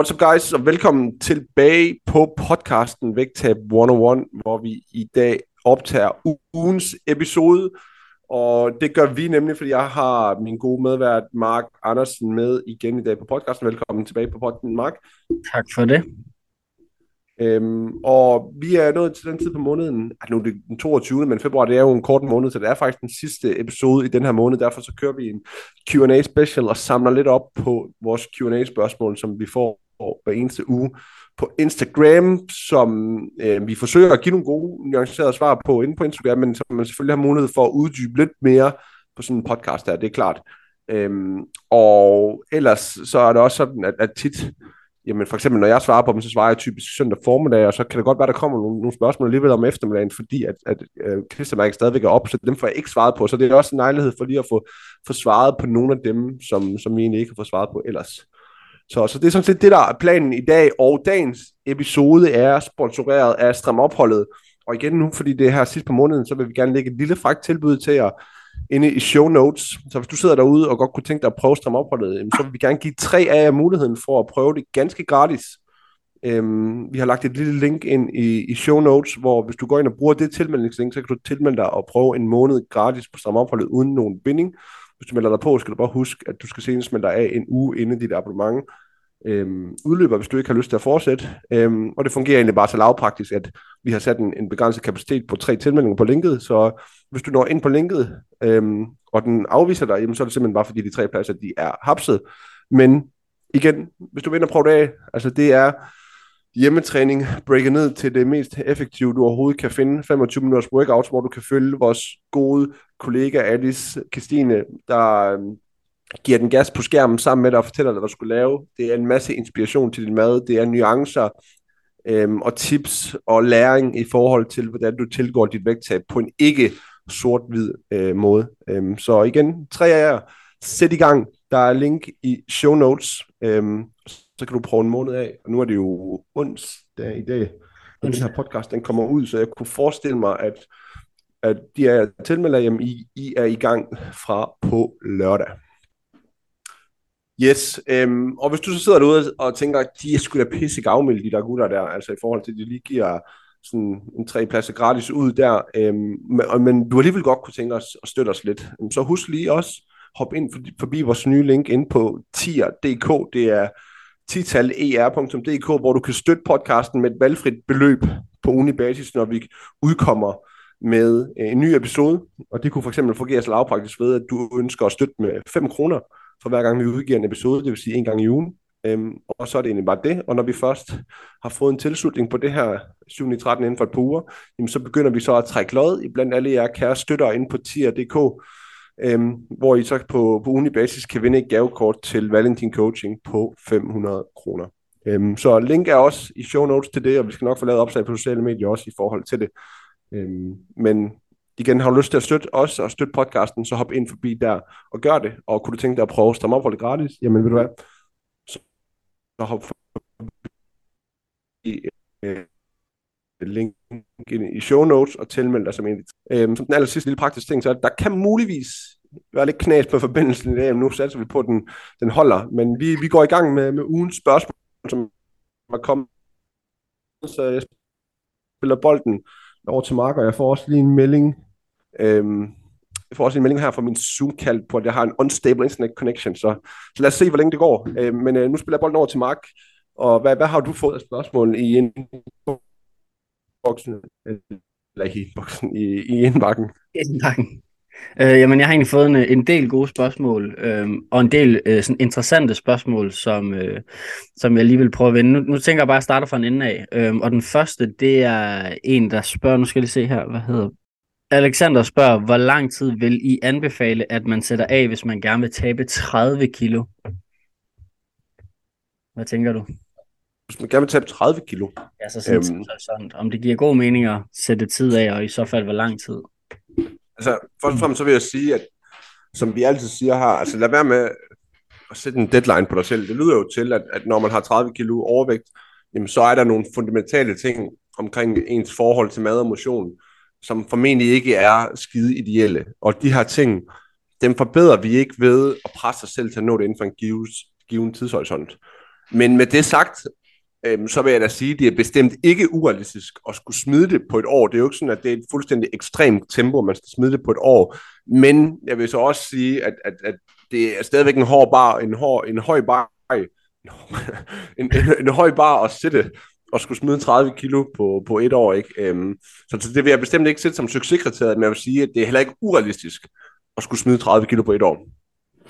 What's up guys, og velkommen tilbage på podcasten Vægtab 101, hvor vi i dag optager ugens episode. Og det gør vi nemlig, fordi jeg har min gode medvært Mark Andersen med igen i dag på podcasten. Velkommen tilbage på podcasten, Mark. Tak for det. Øhm, og vi er nået til den tid på måneden, altså nu er det den 22. men februar det er jo en kort måned, så det er faktisk den sidste episode i den her måned, derfor så kører vi en Q&A special og samler lidt op på vores Q&A spørgsmål, som vi får hver eneste uge på Instagram, som øh, vi forsøger at give nogle gode, nuancerede svar på inde på Instagram, men som man selvfølgelig har mulighed for at uddybe lidt mere på sådan en podcast her, det er klart. Øhm, og ellers så er det også sådan, at, at tit, jamen for eksempel når jeg svarer på dem, så svarer jeg typisk søndag formiddag, og så kan det godt være, der kommer nogle, nogle spørgsmål alligevel om eftermiddagen, fordi at, at øh, uh, klistermærket stadigvæk er op, så dem får jeg ikke svaret på, så det er også en lejlighed for lige at få, få svaret på nogle af dem, som, som vi egentlig ikke har fået svaret på ellers. Så, så det er sådan set det, der er planen i dag, og dagens episode er sponsoreret af Stram Opholdet. Og igen nu, fordi det er her sidst på måneden, så vil vi gerne lægge et lille fragt tilbud til jer inde i show notes. Så hvis du sidder derude og godt kunne tænke dig at prøve Stram Opholdet, øhm, så vil vi gerne give tre af jer muligheden for at prøve det ganske gratis. Øhm, vi har lagt et lille link ind i, i show notes, hvor hvis du går ind og bruger det tilmeldingslink, så kan du tilmelde dig og prøve en måned gratis på Stram Opholdet uden nogen binding. Hvis du melder dig på, skal du bare huske, at du skal senest melde dig af en uge inden dit abonnement øhm, udløber, hvis du ikke har lyst til at fortsætte. Øhm, og det fungerer egentlig bare så lavpraktisk, at vi har sat en, en begrænset kapacitet på tre tilmeldinger på linket, så hvis du når ind på linket, øhm, og den afviser dig, jamen, så er det simpelthen bare fordi de tre pladser, de er hapset. Men igen, hvis du vil ind og prøve det af, altså det er hjemmetræning breaket ned til det mest effektive, du overhovedet kan finde. 25 minutters workouts, hvor du kan følge vores gode kollega Alice Christine, der øhm, giver den gas på skærmen sammen med dig og fortæller dig, hvad du skulle lave. Det er en masse inspiration til din mad. Det er nuancer øhm, og tips og læring i forhold til, hvordan du tilgår dit vægttab på en ikke sort-hvid øh, måde. Øhm, så igen, tre af jer, sæt i gang. Der er link i show notes. Øhm, så kan du prøve en måned af. Og nu er det jo onsdag i dag, når den her podcast den kommer ud, så jeg kunne forestille mig, at, at de er tilmelder, jamen I, I er i gang fra på lørdag. Yes, øhm, og hvis du så sidder derude og tænker, at de er sgu da pisse gavmilde, de der gutter der, altså i forhold til, at de lige giver sådan en tre pladser gratis ud der, øhm, men, men du alligevel godt kunne tænke os at støtte os lidt, så husk lige også, hop ind forbi, forbi vores nye link ind på tier.dk, det er tital.er.dk, hvor du kan støtte podcasten med et valgfrit beløb på ugenlig basis, når vi udkommer med øh, en ny episode, og det kunne for eksempel fungere så lavpraktisk ved, at du ønsker at støtte med 5 kroner, for hver gang vi udgiver en episode, det vil sige en gang i ugen. Øhm, og så er det egentlig bare det, og når vi først har fået en tilslutning på det her 7. 13 inden for et par uger, jamen så begynder vi så at trække lod i blandt alle jer kære støtter ind på tier.dk, øhm, hvor I så på, på ugenlig basis kan vinde et gavekort til Valentin Coaching på 500 kroner. Øhm, så link er også i show notes til det, og vi skal nok få lavet opslag på sociale medier også i forhold til det. Øhm, men igen, har du lyst til at støtte os og støtte podcasten, så hop ind forbi der og gør det. Og kunne du tænke dig at prøve at stramme op for det gratis, jamen ved du hvad, så, så hop forbi øh, link i show notes og tilmeld dig som en. Øhm, som den aller sidste lille praktiske ting, så der kan muligvis være lidt knas på forbindelsen i dag, men nu satser vi på, at den, den holder. Men vi, vi går i gang med, med ugens spørgsmål, som er kommet. Så jeg spiller bolden over til Mark, og jeg får også lige en melding Øhm, jeg får også en melding her fra min Zoom-kald på, at jeg har en unstable internet connection, så, så lad os se, hvor længe det går. Øhm, men øh, nu spiller jeg bolden over til Mark, og hvad, hvad har du fået af spørgsmål i indboksen? Eller i indboksen, i, i indbakken? Indbakken. Øh, jamen, jeg har egentlig fået en, en del gode spørgsmål, øh, og en del øh, sådan interessante spørgsmål, som, øh, som jeg lige vil prøve at vende. Nu, nu tænker jeg bare at starte fra en ende af. Øh, og den første, det er en, der spørger, nu skal jeg lige se her, hvad hedder Alexander spørger, hvor lang tid vil I anbefale, at man sætter af, hvis man gerne vil tabe 30 kilo? Hvad tænker du? Hvis man gerne vil tabe 30 kilo. Ja, så sådan, øhm, sådan, om det giver god mening at sætte tid af, og i så fald hvor lang tid? Altså, først og fremmest så vil jeg sige, at som vi altid siger her, altså lad være med at sætte en deadline på dig selv. Det lyder jo til, at, at når man har 30 kilo overvægt, jamen så er der nogle fundamentale ting omkring ens forhold til mad og motion, som formentlig ikke er skide ideelle. Og de her ting, dem forbedrer vi ikke ved at presse os selv til at nå det inden for en given, given tidshorisont. Men med det sagt, øhm, så vil jeg da sige, at det er bestemt ikke urealistisk at skulle smide det på et år. Det er jo ikke sådan, at det er et fuldstændig ekstremt tempo, man skal smide det på et år. Men jeg vil så også sige, at, at, at det er stadigvæk en, hård bar, en, hård, en høj bar, en, en, en høj bar at sætte og skulle smide 30 kilo på, på et år. Ikke? Øhm, så, så det vil jeg bestemt ikke sætte som succeskriteriet, men jeg vil sige, at det er heller ikke urealistisk at skulle smide 30 kilo på et år.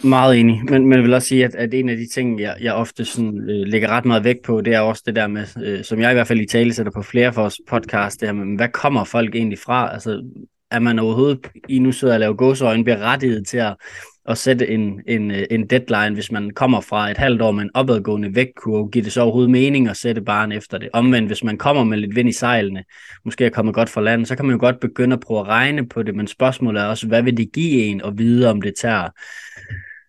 Meget enig, men, men jeg vil også sige, at, at en af de ting, jeg, jeg ofte sådan, øh, lægger ret meget vægt på, det er også det der med, øh, som jeg i hvert fald i tale sætter på flere for os podcast, det her med, hvad kommer folk egentlig fra? Altså, er man overhovedet, i nu sidder og laver gåseøjne, berettiget til at, at sætte en, en, øh, en deadline, hvis man kommer fra et halvt år med en opadgående vægtkurve, giver det så overhovedet mening at sætte barn efter det. Omvendt, hvis man kommer med lidt vind i sejlene, måske er kommet godt fra landet, så kan man jo godt begynde at prøve at regne på det, men spørgsmålet er også, hvad vil det give en at vide, om det tager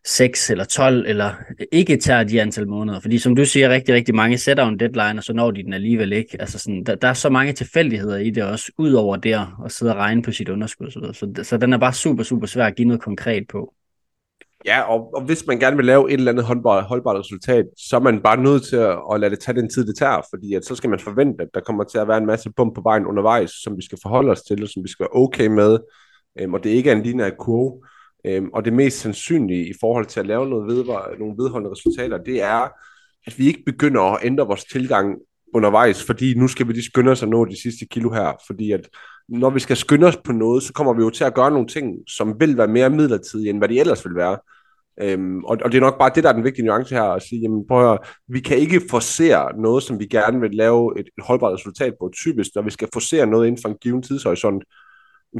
6 eller 12, eller ikke tager de antal måneder. Fordi som du siger, rigtig, rigtig mange sætter en deadline, og så når de den alligevel ikke. Altså sådan, der, der er så mange tilfældigheder i det også, ud over der at sidde og regne på sit underskud. Så, så, så den er bare super, super svær at give noget konkret på. Ja, og, og hvis man gerne vil lave et eller andet holdbart, holdbart resultat, så er man bare nødt til at, at lade det tage den tid, det tager, fordi at så skal man forvente, at der kommer til at være en masse bump på vejen undervejs, som vi skal forholde os til, og som vi skal være okay med, øhm, og det ikke er en lineær kurve. Øhm, og det mest sandsynlige i forhold til at lave noget vedvar, nogle vedholdende resultater, det er, at vi ikke begynder at ændre vores tilgang undervejs, fordi nu skal vi lige skynde os at nå de sidste kilo her, fordi at når vi skal skynde os på noget, så kommer vi jo til at gøre nogle ting, som vil være mere midlertidige, end hvad de ellers vil være. Øhm, og, og det er nok bare det, der er den vigtige nuance her, at sige, jamen prøv at høre, vi kan ikke forcere noget, som vi gerne vil lave et, et holdbart resultat på. Typisk, når vi skal forcere noget inden for en given tidshorisont,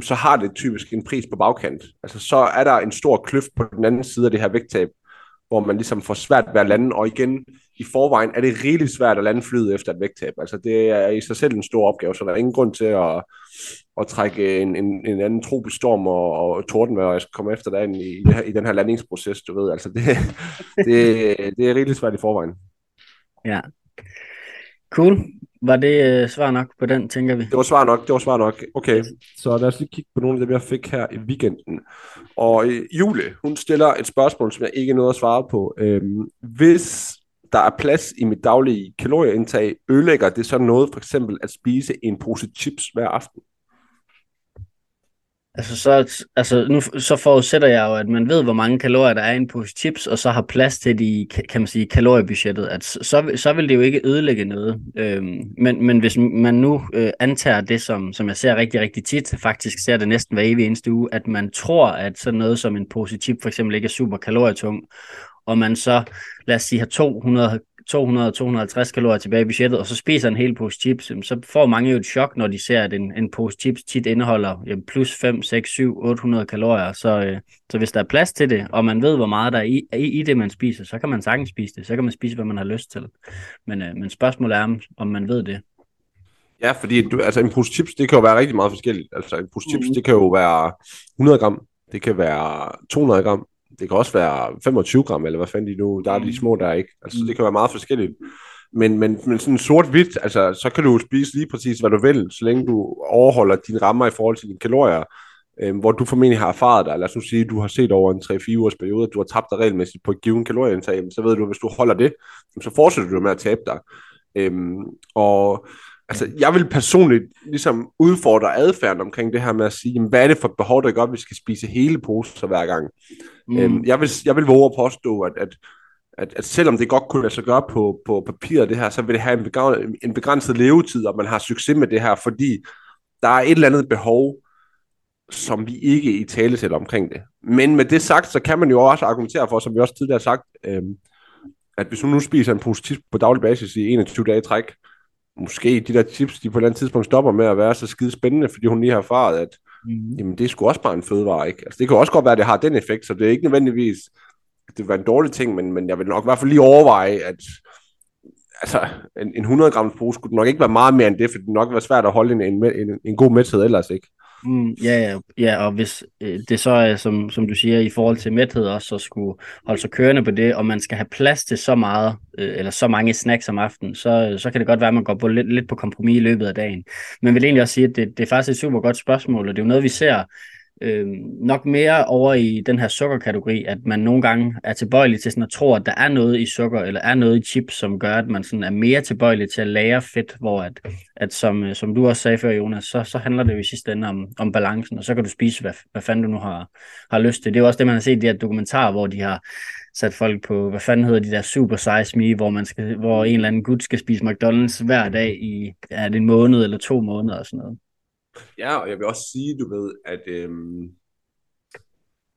så har det typisk en pris på bagkant. Altså så er der en stor kløft på den anden side af det her vægttab, hvor man ligesom får svært ved at lande, og igen, i forvejen er det rigtig svært at lande flyet efter et vægttab. Altså det er i sig selv en stor opgave, så der er ingen grund til at, at trække en, en, en anden tropisk storm og, og tordenvejr, og jeg skal komme efter dig i, i, i den her landingsproces, du ved. Altså det, det, det er rigtig svært i forvejen. Ja. Cool. Var det øh, svar nok på den, tænker vi? Det var svar nok, det var svar nok. Okay, så lad os lige kigge på nogle af dem, jeg fik her i weekenden. Og øh, Jule, hun stiller et spørgsmål, som jeg ikke nåede at svare på. Øhm, hvis der er plads i mit daglige kalorieindtag, ødelægger det så noget, for eksempel at spise en pose chips hver aften? Altså, så, altså nu så forudsætter jeg jo, at man ved, hvor mange kalorier der er i en pose chips, og så har plads til de, kan man sige, kaloriebudgettet. At så, så vil det jo ikke ødelægge noget. Øhm, men, men hvis man nu øh, antager det, som, som jeg ser rigtig, rigtig tit, faktisk ser det næsten hver evig eneste uge, at man tror, at sådan noget som en pose chip for eksempel ikke er super kalorietung, og man så, lad os sige, har 200 200-250 kalorier tilbage i budgettet, og så spiser en hel pose chips, så får mange jo et chok, når de ser, at en, en pose chips tit indeholder jamen, plus 5, 6, 7, 800 kalorier. Så, øh, så hvis der er plads til det, og man ved, hvor meget der er i, i, i det, man spiser, så kan man sagtens spise det. Så kan man spise, hvad man har lyst til. Men, øh, men spørgsmålet er, om man ved det. Ja, fordi du, altså en pose chips, det kan jo være rigtig meget forskelligt. Altså en pose chips, mm. det kan jo være 100 gram, det kan være 200 gram, det kan også være 25 gram, eller hvad fanden de nu, der er de mm. små der, ikke? Altså, mm. det kan være meget forskelligt. Men, men, men sådan sort-hvidt, altså, så kan du spise lige præcis, hvad du vil, så længe du overholder dine rammer i forhold til dine kalorier, øh, hvor du formentlig har erfaret dig. Lad os nu sige, at du har set over en 3-4 ugers periode, at du har tabt dig regelmæssigt på et givet kalorieindtag, så ved du, at hvis du holder det, så fortsætter du med at tabe dig. Øhm, og altså, jeg vil personligt ligesom udfordre adfærden omkring det her med at sige, jamen, hvad er det for behov, der gør, at vi skal spise hele poser hver gang? Mm. Øhm, jeg, vil, jeg vil våge at påstå, at, at, at, at selvom det godt kunne lade sig gøre på, på papiret det her, så vil det have en begrænset, en begrænset levetid, og man har succes med det her, fordi der er et eller andet behov, som vi ikke i tale sætter omkring det. Men med det sagt, så kan man jo også argumentere for, som vi også tidligere har sagt, øhm, at hvis du nu spiser en positiv på daglig basis i 21 dage træk, måske de der tips, de på et eller andet tidspunkt stopper med at være så skide spændende, fordi hun lige har erfaret, at mm. jamen, det er sgu også bare en fødevare, ikke? Altså, det kan også godt være, at det har den effekt, så det er ikke nødvendigvis, det vil være en dårlig ting, men, men jeg vil nok i hvert fald lige overveje, at altså, en, en 100 grams pose skulle nok ikke være meget mere end det, for det nok være svært at holde en, en, en, en god mæthed ellers, ikke? Mm, ja, ja, ja, og hvis øh, det så er, som, som du siger, i forhold til mæthed også, så skulle holde sig kørende på det, og man skal have plads til så meget, øh, eller så mange snacks om aftenen, så, så kan det godt være, at man går på lidt, lidt på kompromis i løbet af dagen. Men vil egentlig også sige, at det, det er faktisk et super godt spørgsmål, og det er jo noget, vi ser øh, nok mere over i den her sukkerkategori, at man nogle gange er tilbøjelig til sådan at tro, at der er noget i sukker, eller er noget i chips, som gør, at man sådan er mere tilbøjelig til at lære fedt, hvor at, at som, øh, som du også sagde før, Jonas, så, så handler det jo i sidste ende om, om balancen, og så kan du spise, hvad, hvad fanden du nu har, har lyst til. Det er jo også det, man har set i de her dokumentarer, hvor de har sat folk på, hvad fanden hedder de der Super Size Me, hvor, man skal, hvor en eller anden gut skal spise McDonald's hver dag i ja, en måned eller to måneder og sådan noget. Ja, og jeg vil også sige, du ved, at øhm,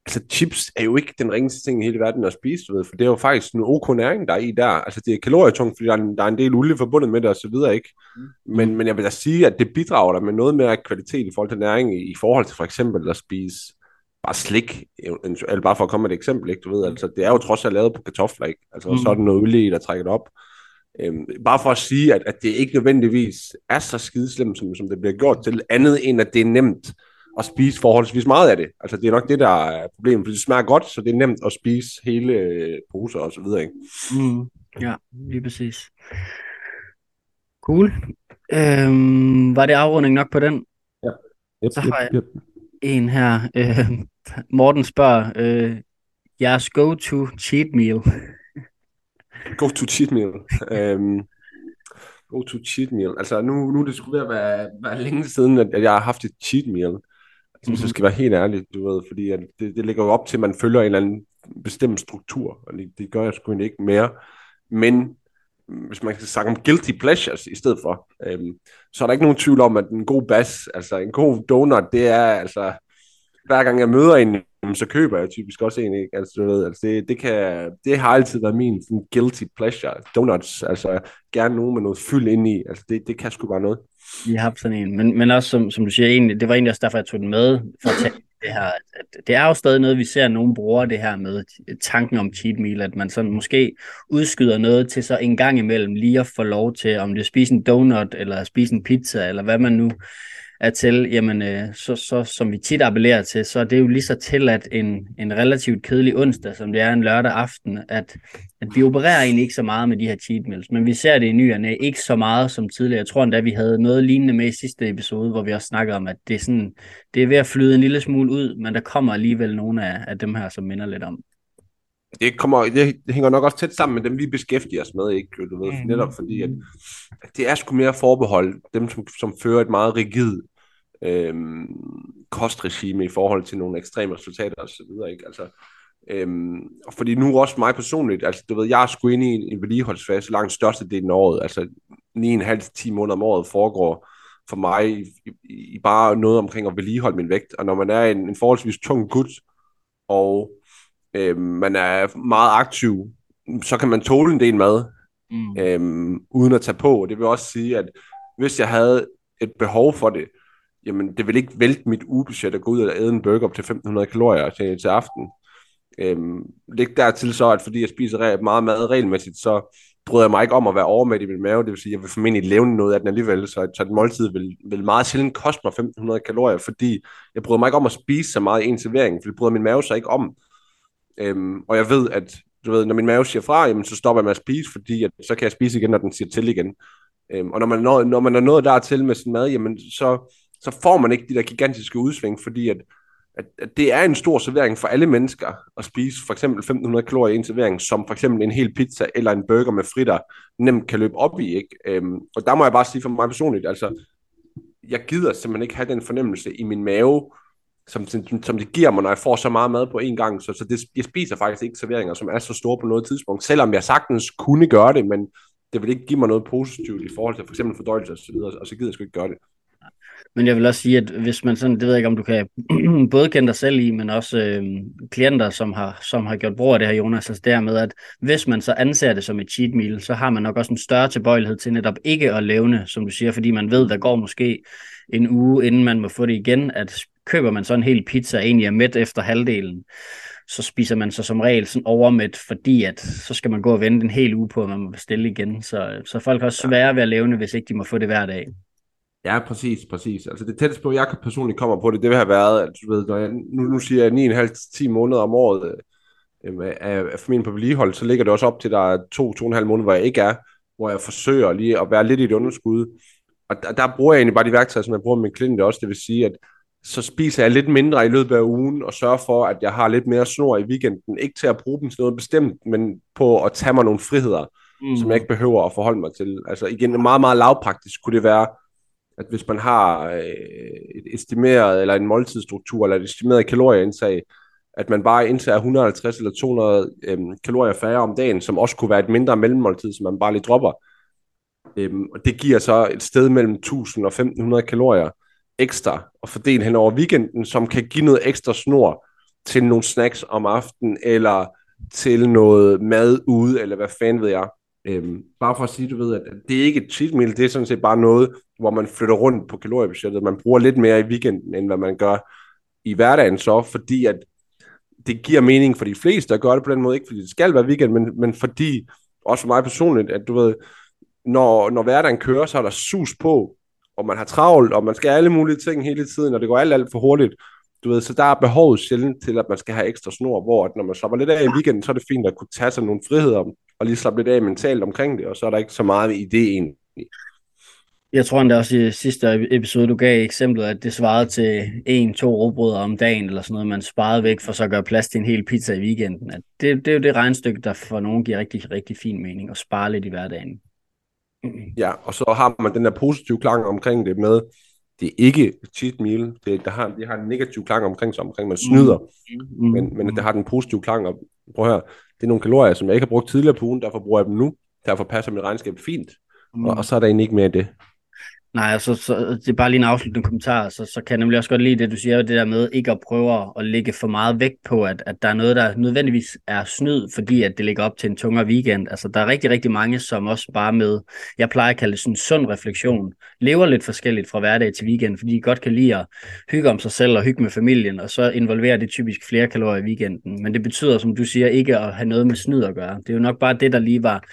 altså chips er jo ikke den ringeste ting i hele verden at spise, du ved, for det er jo faktisk en ok næring, der er i der. Altså det er kalorietungt, fordi der er, en, der er en del olie forbundet med det og så videre, ikke? Mm. Men, men jeg vil da sige, at det bidrager der med noget mere kvalitet i forhold til næring, i, i forhold til for eksempel at spise bare slik, eller bare for at komme med et eksempel, ikke? Du ved, altså det er jo trods alt lavet på kartofler, ikke? Altså mm. så er der noget olie der trækker det op. Øhm, bare for at sige, at, at det ikke nødvendigvis er så skideslemt, som, som det bliver gjort til, andet end at det er nemt at spise forholdsvis meget af det. Altså det er nok det, der er problemet, for det smager godt, så det er nemt at spise hele øh, poser og så videre. Ikke? Mm, ja, lige præcis. Cool. Øhm, var det afrunding nok på den? Ja. Yep, så har jeg yep, yep. en her. Øh, Morten spørger, øh, jeres go-to cheat meal. Go to cheat meal. um, go to cheat meal. Altså nu, nu er det skulle være, være længe siden, at, jeg har haft et cheat meal. Altså, mm-hmm. Jeg mhm. skal være helt ærlig, du ved, fordi at det, det ligger jo op til, at man følger en eller anden bestemt struktur, og det, det gør jeg sgu ikke mere. Men hvis man skal snakke om guilty pleasures i stedet for, øhm, så er der ikke nogen tvivl om, at en god bas, altså en god donut, det er altså, hver gang jeg møder en, så køber jeg typisk også en, ikke? Altså, du ved, altså det, det, kan, det har altid været min sådan, guilty pleasure. Donuts, altså gerne nogen med noget fyld ind i, altså det, det kan sgu bare noget. Jeg har sådan en, men, men også som, som du siger, egentlig, det var egentlig også derfor, jeg tog den med, for at tage det her, at det er jo stadig noget, vi ser, at nogen bruger det her med tanken om cheat meal, at man sådan måske udskyder noget til så en gang imellem lige at få lov til, om det er spise en donut, eller spise en pizza, eller hvad man nu er til, jamen, øh, så, så, som vi tit appellerer til, så er det jo lige så til, at en, en relativt kedelig onsdag, som det er en lørdag aften, at, at vi opererer egentlig ikke så meget med de her cheat meals, men vi ser det i nyerne ikke så meget som tidligere. Jeg tror endda, vi havde noget lignende med i sidste episode, hvor vi også snakkede om, at det er, sådan, det er ved at flyde en lille smule ud, men der kommer alligevel nogle af, af dem her, som minder lidt om det, kommer, det, det hænger nok også tæt sammen med dem, vi beskæftiger os med, ikke? Du ved, mm. netop fordi, at, at det er sgu mere forbeholdt dem, som, som fører et meget rigid øhm, kostregime i forhold til nogle ekstreme resultater og så videre, ikke? Altså, øhm, og fordi nu også mig personligt, altså du ved, jeg er sgu inde i en, en vedligeholdsfase langt størstedelen af året, altså 9,5-10 måneder om året foregår for mig i, i, i bare noget omkring at vedligeholde min vægt, og når man er en, en forholdsvis tung gut, og øh, man er meget aktiv, så kan man tåle en del mad, mm. øh, uden at tage på. Det vil også sige, at hvis jeg havde et behov for det, jamen det vil ikke vælte mit ugebudget at gå ud og æde en burger op til 1500 kalorier til, til aften. Øhm, læg dertil så, at fordi jeg spiser meget mad regelmæssigt, så bryder jeg mig ikke om at være overmæt i min mave, det vil sige, at jeg vil formentlig leve noget af den alligevel, så, så et måltid vil, vil meget sjældent koste mig 1500 kalorier, fordi jeg bryder mig ikke om at spise så meget i en servering, for det bryder min mave så ikke om. Øhm, og jeg ved, at du ved, når min mave siger fra, jamen, så stopper jeg med at spise, fordi at, så kan jeg spise igen, når den siger til igen. Øhm, og når man, når, når man er nået dertil med sin mad, jamen, så, så får man ikke de der gigantiske udsving, fordi at, at, at det er en stor servering for alle mennesker at spise for eksempel 1500 kalorier i en servering, som for eksempel en hel pizza eller en burger med fritter nemt kan løbe op i. Ikke? Øhm, og der må jeg bare sige for mig personligt, altså jeg gider simpelthen ikke have den fornemmelse i min mave, som, som, som det giver mig, når jeg får så meget mad på en gang. Så, så det, jeg spiser faktisk ikke serveringer, som er så store på noget tidspunkt, selvom jeg sagtens kunne gøre det, men det vil ikke give mig noget positivt i forhold til for eksempel fordøjelse og så videre, og så gider jeg sgu ikke gøre det. Men jeg vil også sige, at hvis man sådan, det ved jeg ikke, om du kan både kende dig selv i, men også øh, klienter, som har, som har gjort brug af det her, Jonas, altså dermed, at hvis man så anser det som et cheat meal, så har man nok også en større tilbøjelighed til netop ikke at levne, som du siger, fordi man ved, der går måske en uge, inden man må få det igen, at køber man så en hel pizza, egentlig er mæt efter halvdelen, så spiser man så som regel sådan overmæt, fordi at så skal man gå og vente en hel uge på, at man må bestille igen. Så, så folk har også svære ved at leve hvis ikke de må få det hver dag. Ja, præcis, præcis. Altså det tætteste på, jeg personligt kommer på det, det vil have været, at du ved, når jeg, nu, nu siger jeg 9,5-10 måneder om året øh, af, af familien på vedligehold, så ligger det også op til, der er to, to og en halv måneder, hvor jeg ikke er, hvor jeg forsøger lige at være lidt i et underskud. Og der, der bruger jeg egentlig bare de værktøjer, som jeg bruger med min klient også, det vil sige, at så spiser jeg lidt mindre i løbet af ugen, og sørger for, at jeg har lidt mere snor i weekenden. Ikke til at bruge dem til noget bestemt, men på at tage mig nogle friheder, mm. som jeg ikke behøver at forholde mig til. Altså igen, meget, meget lavpraktisk kunne det være, at hvis man har øh, et estimeret, eller en måltidsstruktur, eller et estimeret kalorieindtag, at man bare indtager 150 eller 200 øh, kalorier færre om dagen, som også kunne være et mindre mellemmåltid, som man bare lige dropper. Øhm, og det giver så et sted mellem 1000 og 1500 kalorier ekstra og fordele hen over weekenden, som kan give noget ekstra snor til nogle snacks om aftenen, eller til noget mad ude, eller hvad fanden ved jeg. Øhm, bare for at sige, du ved, at det er ikke et cheat meal, det er sådan set bare noget, hvor man flytter rundt på kaloriebudgettet. Man bruger lidt mere i weekenden, end hvad man gør i hverdagen så, fordi at det giver mening for de fleste at gøre det på den måde, ikke fordi det skal være weekend, men, men fordi, også for mig personligt, at du ved, når, når hverdagen kører, så er der sus på, og man har travlt, og man skal alle mulige ting hele tiden, og det går alt, alt for hurtigt. Du ved, så der er behovet sjældent til, at man skal have ekstra snor, hvor at når man slapper lidt af i weekenden, så er det fint at kunne tage sig nogle friheder, og lige slappe lidt af mentalt omkring det, og så er der ikke så meget i det egentlig. Jeg tror endda også i sidste episode, du gav eksemplet, at det svarede til en, to råbrødder om dagen, eller sådan noget, man sparede væk for så at gøre plads til en hel pizza i weekenden. At det, det er jo det regnstykke, der for nogen giver rigtig, rigtig fin mening, at spare lidt i hverdagen. Ja, og så har man den der positive klang omkring det med, det er ikke cheat meal, det, der har, det har en negativ klang omkring sig, omkring man snyder, mm. men, men det har den positive klang, og prøv her, det er nogle kalorier, som jeg ikke har brugt tidligere på ugen, derfor bruger jeg dem nu, derfor passer mit regnskab fint, mm. og, og så er der egentlig ikke mere af det. Nej, altså, så, det er bare lige en afsluttende kommentar, så, så kan jeg nemlig også godt lide det, du siger, det der med ikke at prøve at lægge for meget vægt på, at, at der er noget, der nødvendigvis er snyd, fordi at det ligger op til en tungere weekend. Altså, der er rigtig, rigtig mange, som også bare med, jeg plejer at kalde det sådan en sund refleksion, lever lidt forskelligt fra hverdag til weekend, fordi de godt kan lide at hygge om sig selv og hygge med familien, og så involverer det typisk flere kalorier i weekenden. Men det betyder, som du siger, ikke at have noget med snyd at gøre. Det er jo nok bare det, der lige var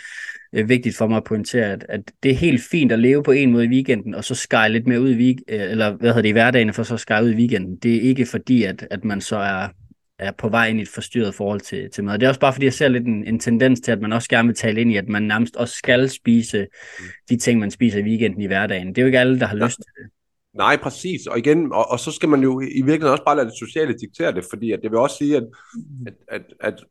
øh, vigtigt for mig at pointere, at, at det er helt fint at leve på en måde i weekenden, og så skære lidt mere ud i, week, øh, eller hvad hedder det, i hverdagen, for så skære ud i weekenden. Det er ikke fordi, at, at man så er, er på vej ind i et forstyrret forhold til, til mad. Det er også bare fordi, jeg ser lidt en, en tendens til, at man også gerne vil tale ind i, at man nærmest også skal spise de ting, man spiser i weekenden i hverdagen. Det er jo ikke alle, der har ja. lyst til det. Nej, præcis. Og igen, og, og så skal man jo i virkeligheden også bare lade det sociale diktere det, fordi at det vil også sige, at, at, at, at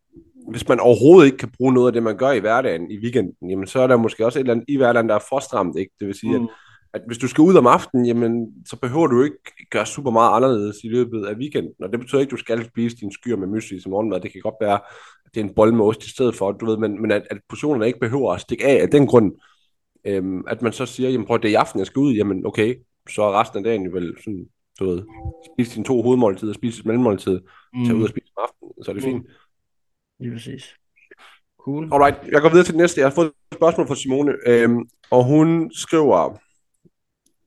hvis man overhovedet ikke kan bruge noget af det, man gør i hverdagen, i weekenden, jamen så er der måske også et eller andet i hverdagen, der er for stramt, ikke? Det vil sige, mm. at, at hvis du skal ud om aftenen, jamen så behøver du ikke gøre super meget anderledes i løbet af weekenden, og det betyder ikke, at du skal spise din skyr med mysli som morgenmad. Det kan godt være, at det er en bold med ost i stedet for, du ved, men, men at, at portionerne ikke behøver at stikke af af den grund, øhm, at man så siger, jamen prøv, det er i aften, jeg skal ud, jamen okay, så er resten af dagen vel sådan, du ved, spise dine to hovedmåltider, spise et mellemmåltid, mm. tage ud og spise om aftenen, så er det mm. Lige præcis. Cool. Alright, jeg går videre til det næste. Jeg har fået et spørgsmål fra Simone, øhm, og hun skriver,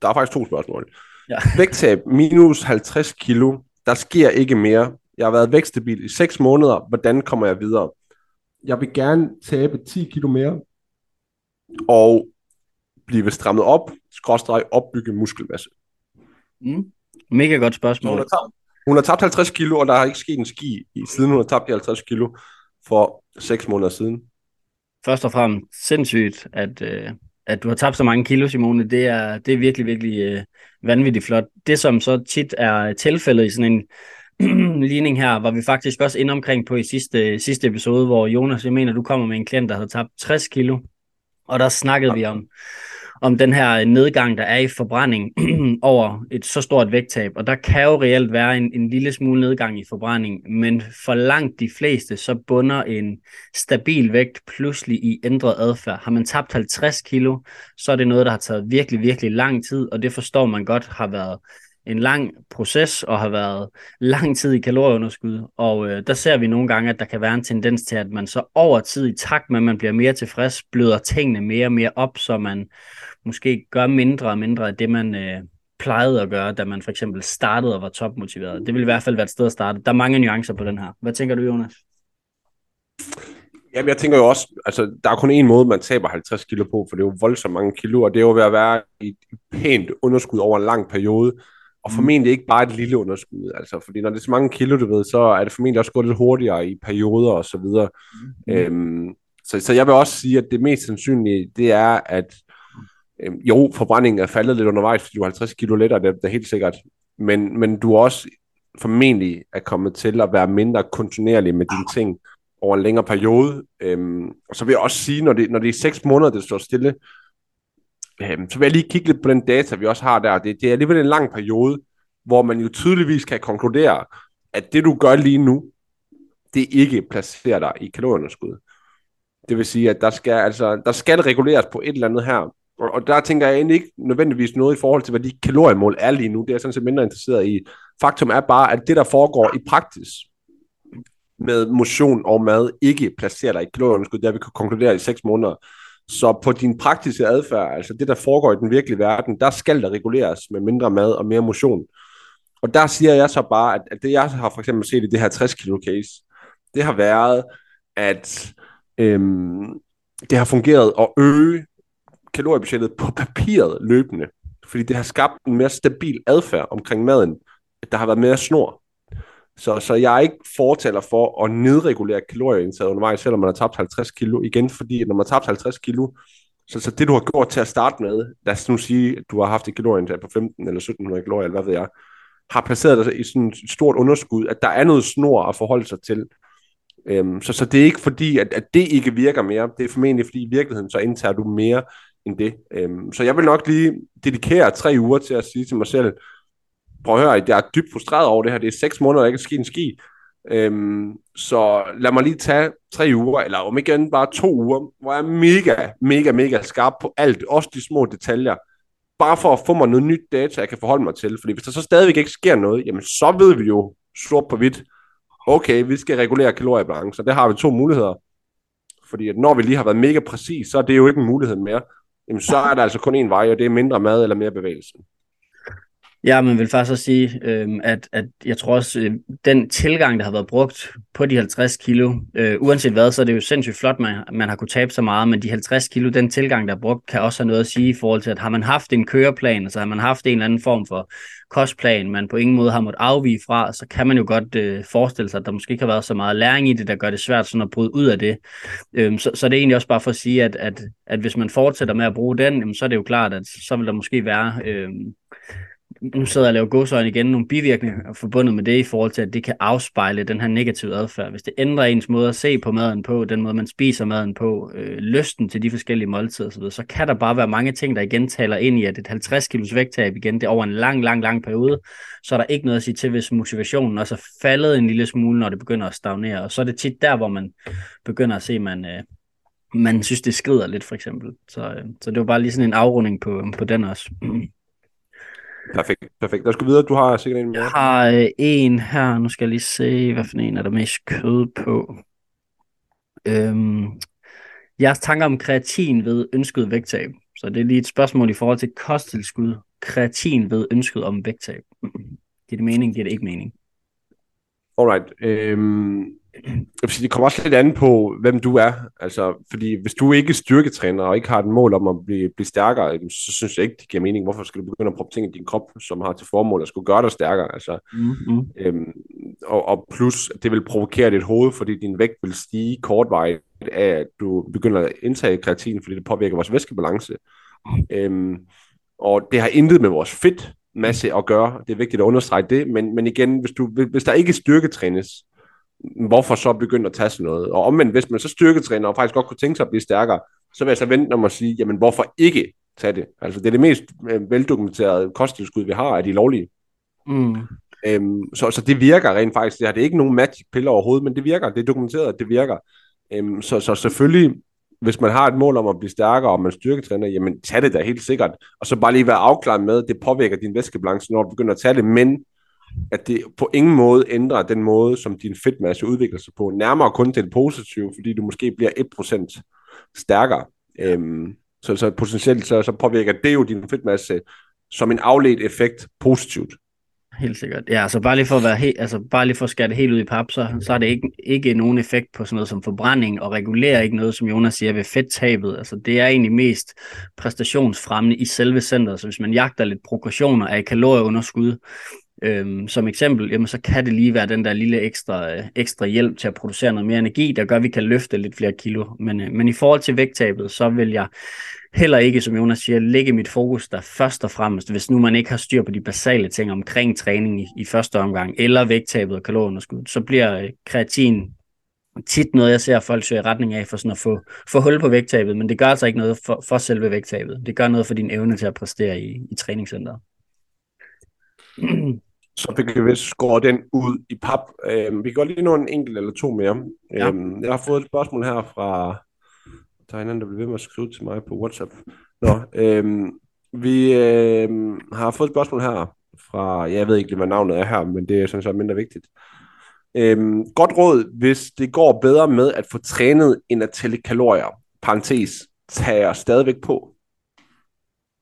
der er faktisk to spørgsmål. Ja. Vægttab minus 50 kilo, der sker ikke mere. Jeg har været vækstabil i 6 måneder. Hvordan kommer jeg videre? Jeg vil gerne tabe 10 kilo mere, og blive strammet op, skråstreg opbygge muskelmasse. Mm. Mega godt spørgsmål. Hun har, tabt, hun har tabt 50 kilo, og der har ikke sket en ski, siden hun har tabt de 50 kilo for 6 måneder siden. Først og fremmest sindssygt, at, øh, at du har tabt så mange kilo, Simone. Det er, det er virkelig, virkelig øh, vanvittigt flot. Det, som så tit er tilfældet i sådan en ligning her, var vi faktisk også inde omkring på i sidste, sidste episode, hvor Jonas, jeg mener, du kommer med en klient, der havde tabt 60 kilo, og der snakkede ja. vi om, om den her nedgang, der er i forbrænding over et så stort vægttab. Og der kan jo reelt være en, en lille smule nedgang i forbrænding, men for langt de fleste, så bunder en stabil vægt pludselig i ændret adfærd. Har man tabt 50 kilo, så er det noget, der har taget virkelig, virkelig lang tid, og det forstår man godt har været en lang proces og har været lang tid i kalorieunderskud. Og øh, der ser vi nogle gange, at der kan være en tendens til, at man så over tid, i takt med, at man bliver mere tilfreds, bløder tingene mere og mere op, så man måske gør mindre og mindre af det, man, øh, plejede at gøre, da man for eksempel startede og var topmotiveret. Det vil i hvert fald være et sted at starte. Der er mange nuancer på den her. Hvad tænker du, Jonas? Jamen, jeg tænker jo også, altså, der er kun en måde, man taber 50 kilo på, for det er jo voldsomt mange kilo, og det er jo ved at være i et pænt underskud over en lang periode, og mm. formentlig ikke bare et lille underskud, altså, fordi når det er så mange kilo, du ved, så er det formentlig også gået lidt hurtigere i perioder og så videre. Mm. Øhm, så, så jeg vil også sige, at det mest sandsynlige, det er, at øhm, jo, forbrændingen er faldet lidt undervejs, fordi du er 50 kilo lettere, det, det er helt sikkert, men, men du er også formentlig er kommet til at være mindre kontinuerlig med dine ting, over en længere periode. Øhm, og så vil jeg også sige, når det, når det er seks måneder, det står stille, øhm, så vil jeg lige kigge lidt på den data, vi også har der. Det, det er alligevel en lang periode, hvor man jo tydeligvis kan konkludere, at det du gør lige nu, det ikke placerer dig i kalorieunderskud. Det vil sige, at der skal, altså, der skal reguleres på et eller andet her. Og, og der tænker jeg egentlig ikke nødvendigvis noget i forhold til, hvad de kaloriemål er lige nu. Det er jeg sådan set mindre interesseret i. Faktum er bare, at det, der foregår i praksis, med motion og mad ikke placerer dig i kalorieunderskud, det har vi kan konkludere i 6 måneder. Så på din praktiske adfærd, altså det, der foregår i den virkelige verden, der skal der reguleres med mindre mad og mere motion. Og der siger jeg så bare, at, at det jeg har for eksempel set i det her 60 kilo case, det har været, at øhm, det har fungeret at øge kaloriebudgettet på papiret løbende, fordi det har skabt en mere stabil adfærd omkring maden. Der har været mere snor. Så, så jeg er ikke fortaler for at nedregulere kalorieindtaget undervejs, selvom man har tabt 50 kilo. Igen, fordi når man har tabt 50 kilo, så, så det du har gjort til at starte med, lad os nu sige, at du har haft et kalorieindtag på 15 eller 1700 kalorier, eller hvad ved jeg, har placeret dig i sådan et stort underskud, at der er noget snor at forholde sig til. Øhm, så, så det er ikke fordi, at, at det ikke virker mere. Det er formentlig fordi i virkeligheden, så indtager du mere end det. Øhm, så jeg vil nok lige dedikere tre uger til at sige til mig selv, prøv at høre, jeg er dybt frustreret over det her. Det er seks måneder, der ikke er sket en ski. Øhm, så lad mig lige tage tre uger, eller om ikke bare to uger, hvor jeg er mega, mega, mega skarp på alt, også de små detaljer. Bare for at få mig noget nyt data, jeg kan forholde mig til. Fordi hvis der så stadigvæk ikke sker noget, jamen så ved vi jo sort på hvidt, okay, vi skal regulere kaloriebalancen, og der har vi to muligheder. Fordi at når vi lige har været mega præcis, så er det jo ikke en mulighed mere. Jamen så er der altså kun en vej, og det er mindre mad eller mere bevægelse. Ja, men vil faktisk også sige, øh, at, at jeg tror også, øh, den tilgang, der har været brugt på de 50 kilo, øh, uanset hvad, så er det jo sindssygt flot, man, man har kunne tabe så meget, men de 50 kilo, den tilgang, der er brugt, kan også have noget at sige i forhold til, at har man haft en køreplan, altså har man haft en eller anden form for kostplan, man på ingen måde har måttet afvige fra, så kan man jo godt øh, forestille sig, at der måske ikke har været så meget læring i det, der gør det svært sådan at bryde ud af det. Øhm, så, så det er egentlig også bare for at sige, at, at, at hvis man fortsætter med at bruge den, jamen, så er det jo klart, at så vil der måske være... Øh, nu sidder jeg og laver godsøjne igen, nogle bivirkninger forbundet med det i forhold til, at det kan afspejle den her negative adfærd. Hvis det ændrer ens måde at se på maden på, den måde man spiser maden på, øh, lysten til de forskellige måltider osv., så kan der bare være mange ting, der igen taler ind i, at et 50 kilos vægttab igen, det er over en lang, lang, lang periode, så er der ikke noget at sige til, hvis motivationen også er faldet en lille smule, når det begynder at stagnere. Og så er det tit der, hvor man begynder at se, at man, øh, man synes, det skrider lidt, for eksempel. Så, øh, så det var bare lige sådan en afrunding på, på den også. Perfekt, perfekt. Lad os gå videre. Du har sikkert en mere. Jeg har øh, en her. Nu skal jeg lige se, hvad for en er der mest kød på. Øhm, jeres tanker om kreatin ved ønsket vægttab. Så det er lige et spørgsmål i forhold til kosttilskud. Kreatin ved ønsket om vægttab. Giver det mening? Giver det ikke mening? Alright. Øhm, det kommer også lidt an på, hvem du er. Altså, fordi hvis du ikke er styrketræner og ikke har et mål om at blive, blive stærkere, så synes jeg ikke, det giver mening. Hvorfor skal du begynde at proppe ting i din krop, som har til formål at skulle gøre dig stærkere? Altså, mm-hmm. øhm, og, og plus, det vil provokere dit hoved, fordi din vægt vil stige kortvarigt af, at du begynder at indtage kreatin, fordi det påvirker vores væskebalance. Mm. Øhm, og det har intet med vores fedt masse at gøre. Det er vigtigt at understrege det, men, men igen, hvis, du, hvis der ikke styrketrænes, hvorfor så begynde at tage sådan noget? Og omvendt, hvis man så styrketræner og faktisk godt kunne tænke sig at blive stærkere, så vil jeg så vente om at sige, jamen hvorfor ikke tage det? Altså det er det mest øh, veldokumenterede kosttilskud, vi har, af de lovlige. Mm. Øhm, så, så det virker rent faktisk. Det har det ikke nogen magic piller overhovedet, men det virker. Det er dokumenteret, at det virker. Øhm, så, så selvfølgelig, hvis man har et mål om at blive stærkere, og man styrketræner, jamen tag det da helt sikkert. Og så bare lige være afklaret med, at det påvirker din væskebalance, når du begynder at tage det, men at det på ingen måde ændrer den måde, som din fedtmasse udvikler sig på. Nærmere kun til det positive, fordi du måske bliver 1% stærkere. Øhm, så, så potentielt så, så påvirker det jo din fedtmasse som en afledt effekt positivt. Helt sikkert. Ja, altså bare lige for at være helt, altså bare lige for at skære det helt ud i pap, så, så er det ikke, ikke nogen effekt på sådan noget som forbrænding, og regulerer ikke noget, som Jonas siger, ved fedttabet. Altså det er egentlig mest præstationsfremmende i selve centret, så hvis man jagter lidt progressioner af kalorieunderskud, øhm, som eksempel, jamen så kan det lige være den der lille ekstra, øh, ekstra hjælp til at producere noget mere energi, der gør, at vi kan løfte lidt flere kilo. Men, øh, men i forhold til vægttabet, så vil jeg heller ikke, som Jonas siger, lægge mit fokus der først og fremmest, hvis nu man ikke har styr på de basale ting omkring træning i, i første omgang, eller vægttabet og kalorieunderskud, så bliver øh, kreatin tit noget, jeg ser folk søge i retning af for sådan at få, få hul på vægttabet, men det gør altså ikke noget for, for selve vægttabet. Det gør noget for din evne til at præstere i, i træningscenteret. Så fik vi vist skåret den ud i pap. Øhm, vi kan godt lige nå en enkelt eller to mere. Ja. Øhm, jeg har fået et spørgsmål her fra der er en anden, der bliver ved med at skrive til mig på WhatsApp. Nå, øhm, vi øhm, har fået et spørgsmål her fra, jeg ved ikke hvad navnet er her, men det er sådan så mindre vigtigt. Øhm, godt råd, hvis det går bedre med at få trænet end at tælle kalorier. Parentes, tager stadigvæk på.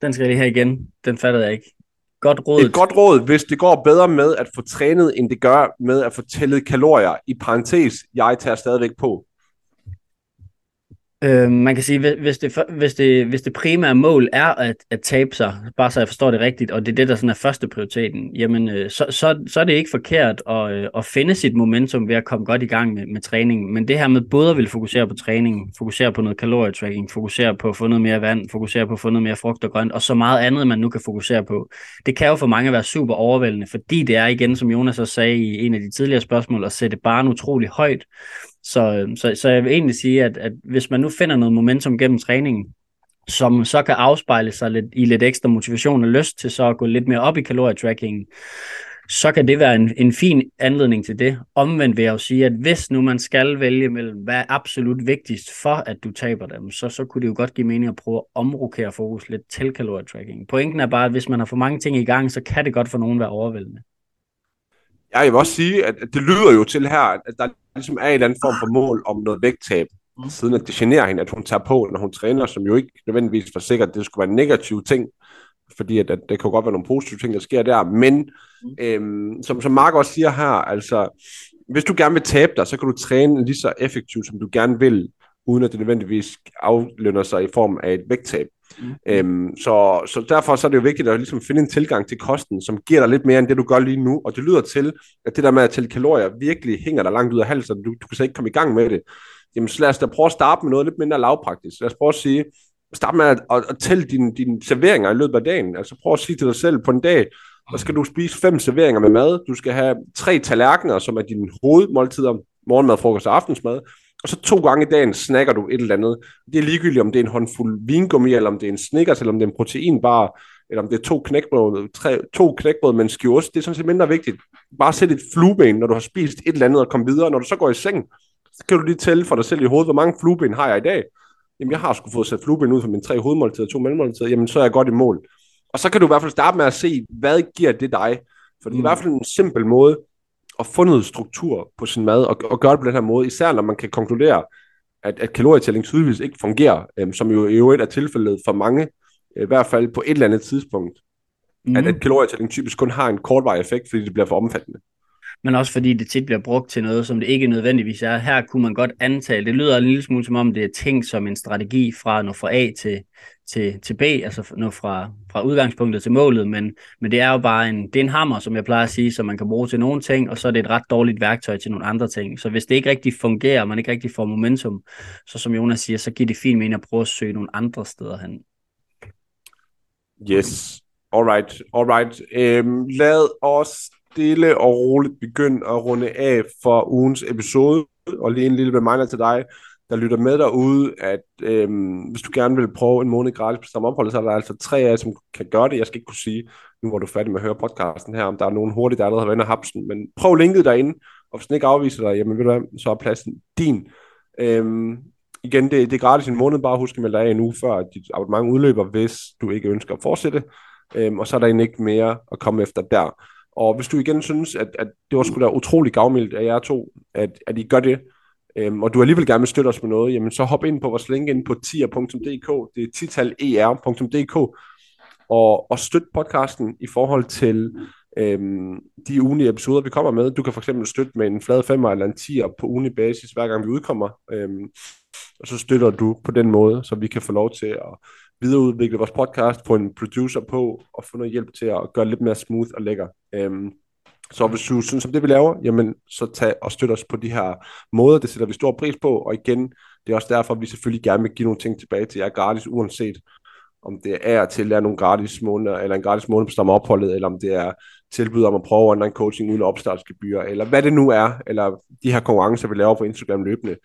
Den skal jeg lige have igen. Den fattede jeg ikke. Godt råd. Et godt råd, hvis det går bedre med at få trænet, end det gør med at få tællet kalorier. I parentes, jeg tager stadigvæk på. Øh, man kan sige, hvis det, hvis, det, hvis det primære mål er at, at tabe sig, bare så jeg forstår det rigtigt, og det er det, der sådan er første prioriteten, jamen øh, så, så, så er det ikke forkert at, øh, at finde sit momentum ved at komme godt i gang med, med træningen. Men det her med både at ville fokusere på træning, fokusere på noget kalorietracking, fokusere på at få noget mere vand, fokusere på at få noget mere frugt og grønt, og så meget andet, man nu kan fokusere på. Det kan jo for mange være super overvældende, fordi det er igen, som Jonas også sagde i en af de tidligere spørgsmål, at sætte barn utrolig højt. Så, øhm, så, så jeg vil egentlig sige, at, at hvis man nu finder noget momentum gennem træningen, som så kan afspejle sig lidt, i lidt ekstra motivation og lyst til så at gå lidt mere op i kalorietrackingen, så kan det være en, en fin anledning til det. Omvendt vil jeg jo sige, at hvis nu man skal vælge mellem, hvad er absolut vigtigst for, at du taber dem, så, så kunne det jo godt give mening at prøve at omrokere fokus lidt til kalorietracking. Pointen er bare, at hvis man har for mange ting i gang, så kan det godt for nogen være overvældende. Ja, jeg vil også sige, at det lyder jo til her, at der ligesom er en eller anden form for mål om noget vægttab, mm. siden at det generer hende, at hun tager på, når hun træner, som jo ikke nødvendigvis for sikkert, at det skulle være en negativ ting, fordi at, at det kan godt være nogle positive ting, der sker der, men mm. øhm, som, som Mark også siger her, altså, hvis du gerne vil tabe dig, så kan du træne lige så effektivt, som du gerne vil, uden at det nødvendigvis aflønner sig i form af et vægttab. Mm. Øhm, så, så derfor så er det jo vigtigt at ligesom finde en tilgang til kosten, som giver dig lidt mere end det, du gør lige nu. Og det lyder til, at det der med at tælle kalorier virkelig hænger dig langt ud af halsen, du, du kan så ikke komme i gang med det. Jamen så lad os da prøve at starte med noget lidt mindre lavpraktisk. Lad os prøve at sige, start med at, at, at tælle dine, din serveringer i løbet af dagen. Altså prøv at sige til dig selv på en dag, der skal du spise fem serveringer med mad. Du skal have tre tallerkener, som er dine hovedmåltider, morgenmad, frokost og aftensmad. Og så to gange i dagen snakker du et eller andet. Det er ligegyldigt, om det er en håndfuld vingummi, eller om det er en Snickers, eller om det er en proteinbar, eller om det er to knækbrød, tre, to knækbrød med en skjorte. Det er sådan set mindre vigtigt. Bare sæt et flueben, når du har spist et eller andet, og kom videre. Når du så går i seng, så kan du lige tælle for dig selv i hovedet, hvor mange flueben har jeg i dag? Jamen, jeg har sgu fået sat flueben ud for mine tre hovedmåltider og to mellemmåltider. Jamen, så er jeg godt i mål. Og så kan du i hvert fald starte med at se, hvad giver det dig? For det er mm. i hvert fald en simpel måde at få noget struktur på sin mad, og, og gøre det på den her måde, især når man kan konkludere, at, at kalorietælling tydeligvis ikke fungerer, øhm, som jo i øvrigt er tilfældet for mange, øh, i hvert fald på et eller andet tidspunkt, mm. at, at kalorietælling typisk kun har en kortvarig effekt, fordi det bliver for omfattende men også fordi det tit bliver brugt til noget, som det ikke nødvendigvis er. Her kunne man godt antage, det lyder en lille smule som om, det er tænkt som en strategi fra at nå fra A til, til, til B, altså nå fra, fra udgangspunktet til målet, men, men det er jo bare en, det er en hammer, som jeg plejer at sige, som man kan bruge til nogle ting, og så er det et ret dårligt værktøj til nogle andre ting. Så hvis det ikke rigtig fungerer, og man ikke rigtig får momentum, så som Jonas siger, så giver det fint mening at prøve at søge nogle andre steder hen. Yes, alright, alright. Øhm, lad os stille og roligt begynde at runde af for ugens episode, og lige en lille reminder til dig, der lytter med derude, at øhm, hvis du gerne vil prøve en måned gratis på samme ophold, så er der altså tre af jer, som kan gøre det. Jeg skal ikke kunne sige, nu hvor du er færdig med at høre podcasten her, om der er nogen hurtigt, der allerede har været hapsen, men prøv linket derinde, og hvis den ikke afviser dig, jamen ved du hvad, så er pladsen din. Øhm, igen, det, det er gratis en måned, bare husk at melde dig af en uge før dit abonnement udløber, hvis du ikke ønsker at fortsætte, øhm, og så er der egentlig ikke mere at komme efter der. Og hvis du igen synes, at, at det var sgu da utrolig gavmildt af jer to, at, at I gør det, øhm, og du alligevel gerne vil støtte os med noget, jamen så hop ind på vores link ind på tier.dk, det er titaler.dk, og, og støt podcasten i forhold til øhm, de ugenlige episoder, vi kommer med. Du kan for eksempel støtte med en flad 5 eller en 10'er på ugenlig basis, hver gang vi udkommer. Øhm, og så støtter du på den måde, så vi kan få lov til at videreudvikle vores podcast, få en producer på, og få noget hjælp til at gøre det lidt mere smooth og lækker. Øhm, så hvis du synes om det, vi laver, jamen så tag og støt os på de her måder. Det sætter vi stor pris på, og igen, det er også derfor, at vi selvfølgelig gerne vil give nogle ting tilbage til jer gratis, uanset om det er til at lære nogle gratis måneder, eller en gratis måned på stammeopholdet, eller om det er tilbud om at prøve online coaching uden opstartsgebyr, eller hvad det nu er, eller de her konkurrencer, vi laver på Instagram løbende.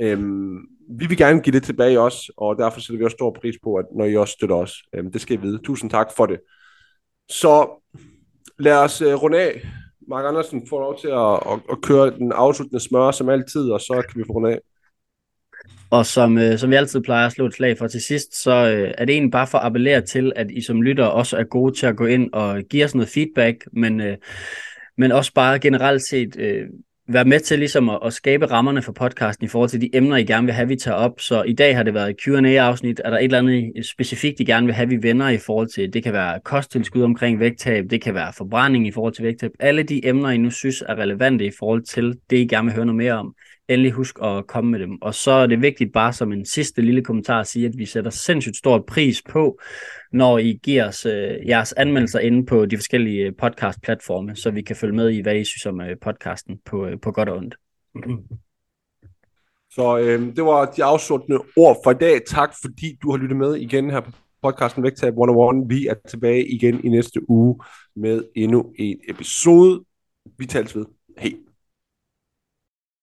Øhm, vi vil gerne give det tilbage også, og derfor sætter vi også stor pris på, at når I også støtter os. Øhm, det skal I vide. Tusind tak for det. Så lad os øh, runde af. Mark Andersen får lov til at, at, at køre den afsluttende smør som altid, og så kan vi få runde af. Og som, øh, som vi altid plejer at slå et slag for til sidst, så øh, er det egentlig bare for at appellere til, at I som lytter også er gode til at gå ind og give os noget feedback, men, øh, men også bare generelt set øh, være med til ligesom at, at skabe rammerne for podcasten i forhold til de emner, I gerne vil have, vi tager op. Så i dag har det været Q&A-afsnit. Er der et eller andet specifikt, I gerne vil have, vi vender i forhold til? Det kan være kosttilskud omkring vægttab, det kan være forbrænding i forhold til vægttab. Alle de emner, I nu synes er relevante i forhold til det, I gerne vil høre noget mere om endelig husk at komme med dem. Og så er det vigtigt bare som en sidste lille kommentar at sige, at vi sætter sindssygt stor pris på, når I giver os øh, jeres anmeldelser inde på de forskellige øh, podcast-platforme, så vi kan følge med i, hvad I synes om øh, podcasten på, øh, på godt og ondt. Så øh, det var de afsluttende ord for i dag. Tak fordi du har lyttet med igen her på podcasten Vægtab 101. Vi er tilbage igen i næste uge med endnu en episode. Vi tales ved. Hej.